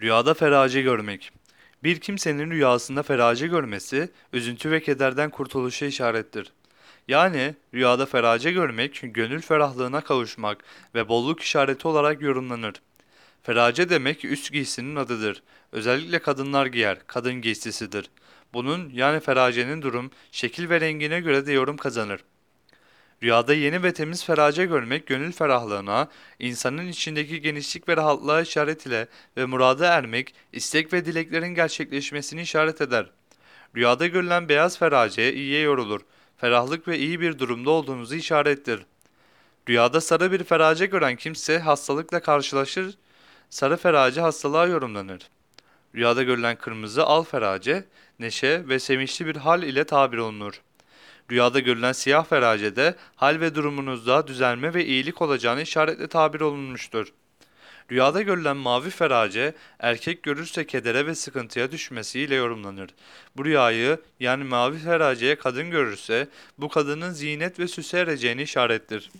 Rüyada ferace görmek. Bir kimsenin rüyasında ferace görmesi, üzüntü ve kederden kurtuluşa işarettir. Yani rüyada ferace görmek, gönül ferahlığına kavuşmak ve bolluk işareti olarak yorumlanır. Ferace demek üst giysinin adıdır. Özellikle kadınlar giyer, kadın giysisidir. Bunun yani feracenin durum, şekil ve rengine göre de yorum kazanır. Rüyada yeni ve temiz ferace görmek gönül ferahlığına, insanın içindeki genişlik ve rahatlığa işaret ile ve murada ermek, istek ve dileklerin gerçekleşmesini işaret eder. Rüyada görülen beyaz ferace iyiye yorulur. Ferahlık ve iyi bir durumda olduğunuzu işarettir. Rüyada sarı bir ferace gören kimse hastalıkla karşılaşır, sarı ferace hastalığa yorumlanır. Rüyada görülen kırmızı al ferace, neşe ve sevinçli bir hal ile tabir olunur. Rüyada görülen siyah feracede hal ve durumunuzda düzelme ve iyilik olacağını işaretle tabir olunmuştur. Rüyada görülen mavi ferace, erkek görürse kedere ve sıkıntıya düşmesiyle yorumlanır. Bu rüyayı yani mavi feraceye kadın görürse, bu kadının zinet ve süse ereceğini işarettir.